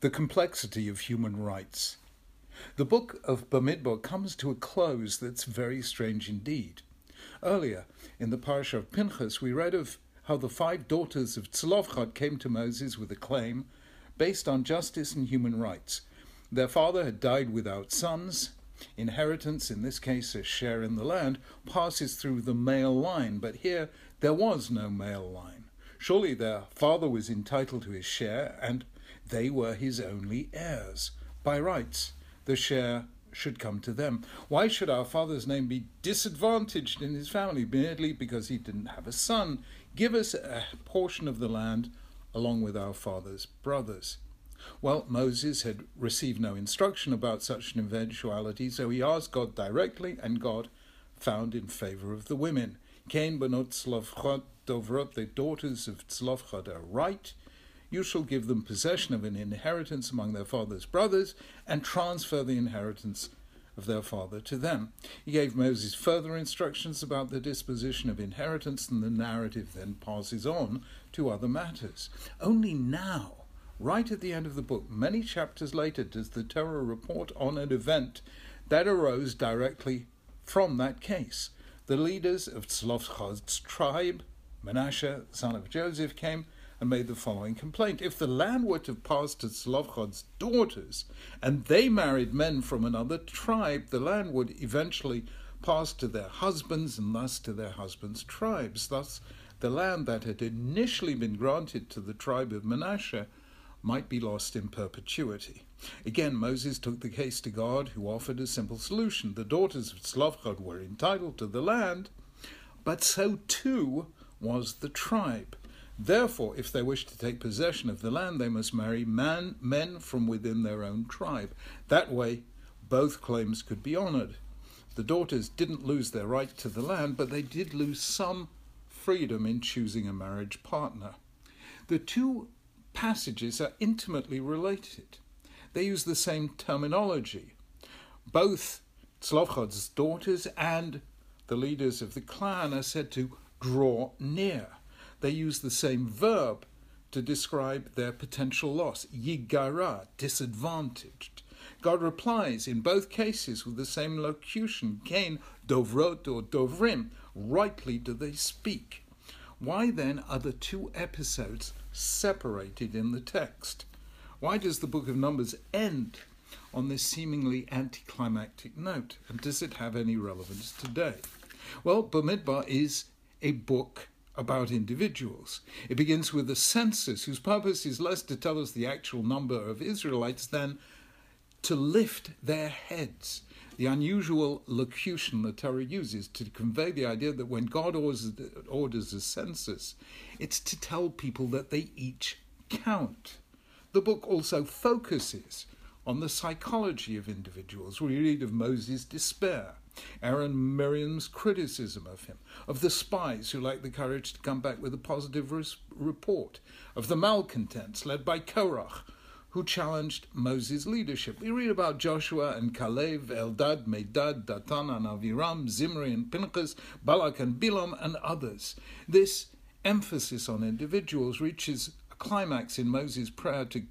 the complexity of human rights. The book of Bamidbar comes to a close that's very strange indeed. Earlier, in the Parsha of Pinchas, we read of how the five daughters of Tzlofchad came to Moses with a claim based on justice and human rights. Their father had died without sons. Inheritance, in this case a share in the land, passes through the male line, but here there was no male line. Surely their father was entitled to his share, and they were his only heirs. By rights, the share should come to them. Why should our father's name be disadvantaged in his family merely because he didn't have a son? Give us a portion of the land along with our father's brothers. Well, Moses had received no instruction about such an eventuality, so he asked God directly, and God found in favor of the women. Cain benot Tzlofchad Dovrot, the daughters of Tzlofchad, are right. You shall give them possession of an inheritance among their father's brothers, and transfer the inheritance of their father to them. He gave Moses further instructions about the disposition of inheritance, and the narrative then passes on to other matters. Only now, right at the end of the book, many chapters later, does the Torah report on an event that arose directly from that case. The leaders of Tzlofchad's tribe, Manasseh, son of Joseph, came and made the following complaint. If the land were to pass to Tzlofchad's daughters, and they married men from another tribe, the land would eventually pass to their husbands and thus to their husbands' tribes. Thus, the land that had initially been granted to the tribe of Manasseh might be lost in perpetuity. Again, Moses took the case to God, who offered a simple solution. The daughters of Tzlofchad were entitled to the land, but so too was the tribe. Therefore, if they wish to take possession of the land, they must marry man, men from within their own tribe. That way, both claims could be honored. The daughters didn't lose their right to the land, but they did lose some freedom in choosing a marriage partner. The two passages are intimately related. They use the same terminology. Both Tzlofchad's daughters and the leaders of the clan are said to draw near. They use the same verb to describe their potential loss, yigara, disadvantaged. God replies in both cases with the same locution, kain, dovrot or dovrim, rightly do they speak. Why then are the two episodes separated in the text? Why does the book of Numbers end on this seemingly anticlimactic note? And does it have any relevance today? Well, Bamidbar is a book about individuals. It begins with a census whose purpose is less to tell us the actual number of Israelites than to lift their heads. The unusual locution the Torah uses to convey the idea that when God orders, orders a census, it's to tell people that they each count. The book also focuses on the psychology of individuals. We read of Moses' despair, Aaron Miriam's criticism of him, of the spies who lacked the courage to come back with a positive res- report, of the malcontents led by Korach, who challenged Moses' leadership. We read about Joshua and Caleb, Eldad, Medad, Datan and Aviram, Zimri and Pinchas, Balak and Bilam, and others. This emphasis on individuals reaches a climax in Moses' prayer to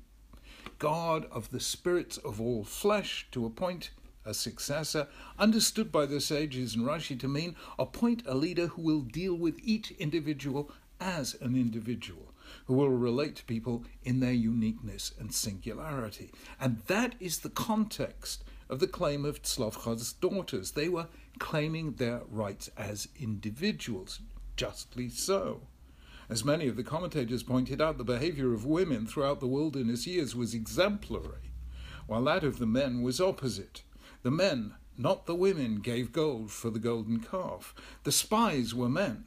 God of the spirits of all flesh to appoint a successor, understood by the sages and Rashi to mean appoint a leader who will deal with each individual as an individual, who will relate to people in their uniqueness and singularity. And that is the context of the claim of Tzlofchad's daughters. They were claiming their rights as individuals, justly so. As many of the commentators pointed out, the behavior of women throughout the wilderness years was exemplary, while that of the men was opposite. The men, not the women, gave gold for the golden calf. The spies were men.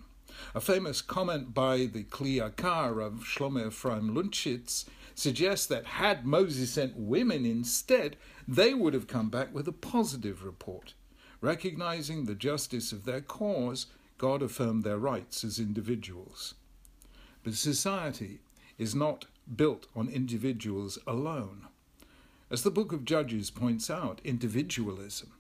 A famous comment by the Kli Yakar of Shlomo Ephraim Luntschitz suggests that had Moses sent women instead, they would have come back with a positive report. Recognizing the justice of their cause, God affirmed their rights as individuals. But society is not built on individuals alone. As the book of Judges points out, individualism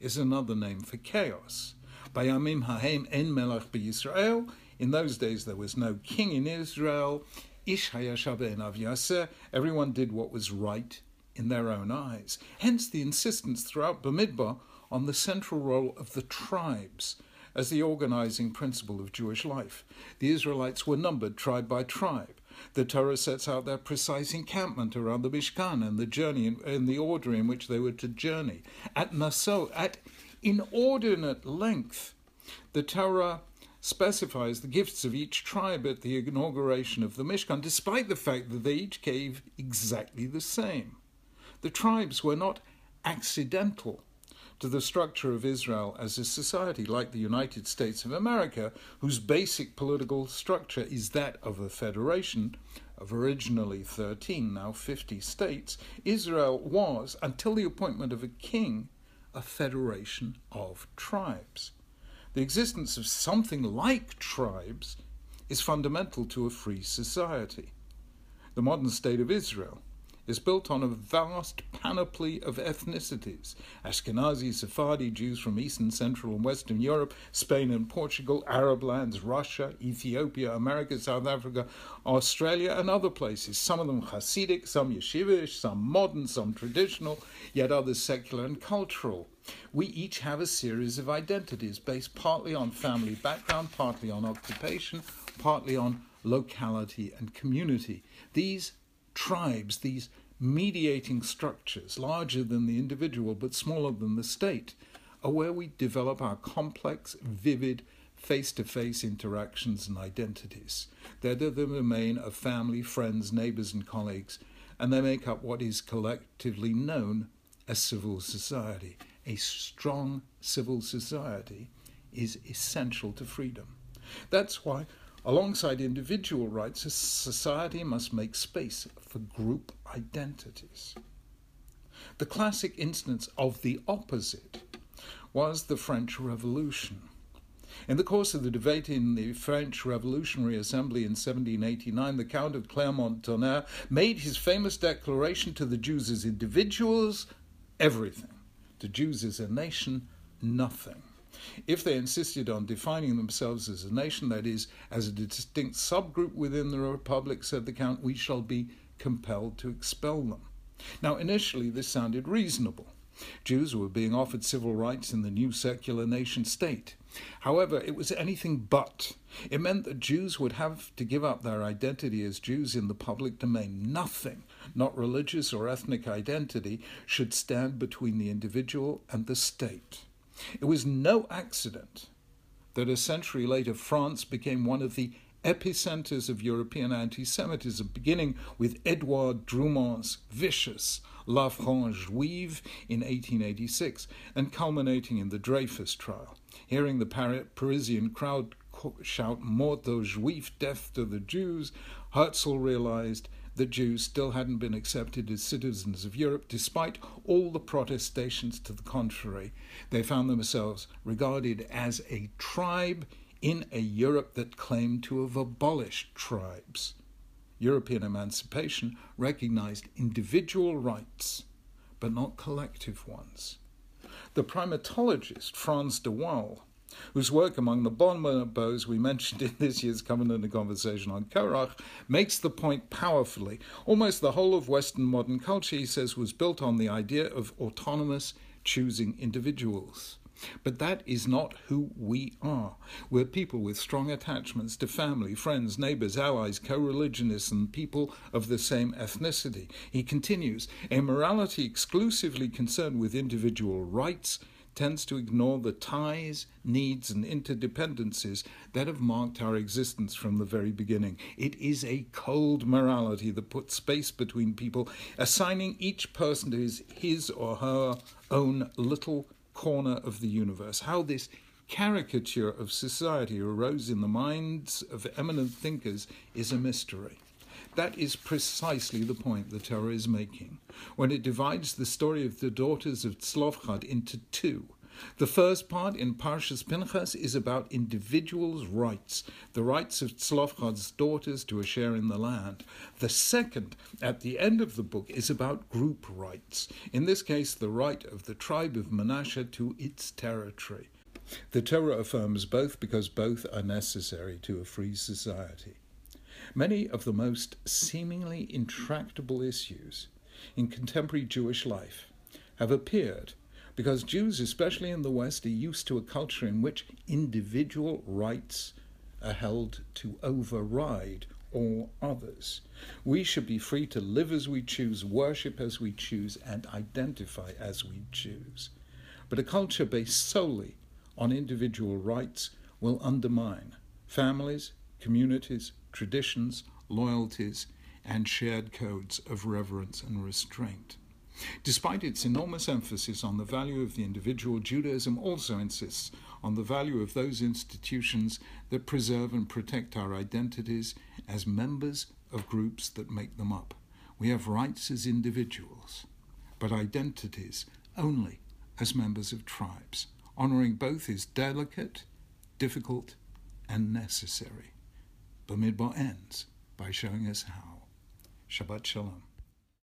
is another name for chaos. Bayamim hahem en melech b'Yisrael. In those days there was no king in Israel. Ish Hayashav en everyone did what was right in their own eyes. Hence the insistence throughout Bamidbar on the central role of the tribes as the organizing principle of Jewish life. The Israelites were numbered tribe by tribe. The Torah sets out their precise encampment around the Mishkan and the journey in the order in which they were to journey. At Naso, at inordinate length, the Torah specifies the gifts of each tribe at the inauguration of the Mishkan, despite the fact that they each gave exactly the same. The tribes were not accidental to the structure of Israel as a society, like the United States of America, whose basic political structure is that of a federation of originally 13, now 50 states, Israel was, until the appointment of a king, a federation of tribes. The existence of something like tribes is fundamental to a free society. The modern state of Israel is built on a vast panoply of ethnicities Ashkenazi, Sephardi, Jews from Eastern, Central, and Western Europe, Spain and Portugal, Arab lands, Russia, Ethiopia, America, South Africa, Australia, and other places. Some of them Hasidic, some yeshivish, some modern, some traditional, yet others secular and cultural. We each have a series of identities based partly on family background, partly on occupation, partly on locality and community. These tribes, these mediating structures, larger than the individual but smaller than the state, are where we develop our complex, vivid, face to face interactions and identities. They're the domain of family, friends, neighbors, and colleagues, and they make up what is collectively known as civil society. A strong civil society is essential to freedom. That's why Alongside individual rights, a society must make space for group identities. The classic instance of the opposite was the French Revolution. In the course of the debate in the French Revolutionary Assembly in 1789, the Count of Clermont-Tonnerre made his famous declaration to the Jews as individuals everything, to Jews as a nation nothing. If they insisted on defining themselves as a nation, that is, as a distinct subgroup within the Republic, said the Count, we shall be compelled to expel them. Now, initially, this sounded reasonable. Jews were being offered civil rights in the new secular nation state. However, it was anything but. It meant that Jews would have to give up their identity as Jews in the public domain. Nothing, not religious or ethnic identity, should stand between the individual and the state. It was no accident that a century later France became one of the epicenters of European anti Semitism, beginning with Edouard Drumont's vicious La France Juive in 1886 and culminating in the Dreyfus trial. Hearing the Parisian crowd shout Mort aux Juifs, death to the Jews, Herzl realized the Jews still hadn't been accepted as citizens of Europe, despite all the protestations to the contrary. They found themselves regarded as a tribe in a Europe that claimed to have abolished tribes. European emancipation recognized individual rights, but not collective ones. The primatologist Frans de Waal whose work among the bonobos we mentioned in this year's Covenant and Conversation on Korach makes the point powerfully. Almost the whole of Western modern culture, he says, was built on the idea of autonomous choosing individuals. But that is not who we are. We're people with strong attachments to family, friends, neighbors, allies, co religionists, and people of the same ethnicity. He continues A morality exclusively concerned with individual rights tends to ignore the ties, needs, and interdependencies that have marked our existence from the very beginning. It is a cold morality that puts space between people, assigning each person to his, his or her own little corner of the universe. How this caricature of society arose in the minds of eminent thinkers is a mystery. That is precisely the point the Torah is making when it divides the story of the daughters of Tzlofchad into two. The first part in Parshas Pinchas is about individuals' rights, the rights of Tzlofchad's daughters to a share in the land. The second, at the end of the book, is about group rights, in this case, the right of the tribe of Manasseh to its territory. The Torah affirms both because both are necessary to a free society. Many of the most seemingly intractable issues in contemporary Jewish life have appeared because Jews, especially in the West, are used to a culture in which individual rights are held to override all others. We should be free to live as we choose, worship as we choose, and identify as we choose. But a culture based solely on individual rights will undermine families, communities, traditions, loyalties, and shared codes of reverence and restraint. Despite its enormous emphasis on the value of the individual, Judaism also insists on the value of those institutions that preserve and protect our identities as members of groups that make them up. We have rights as individuals, but identities only as members of tribes. Honoring both is delicate, difficult, and necessary. Bamidbar ends by showing us how. Shabbat Shalom.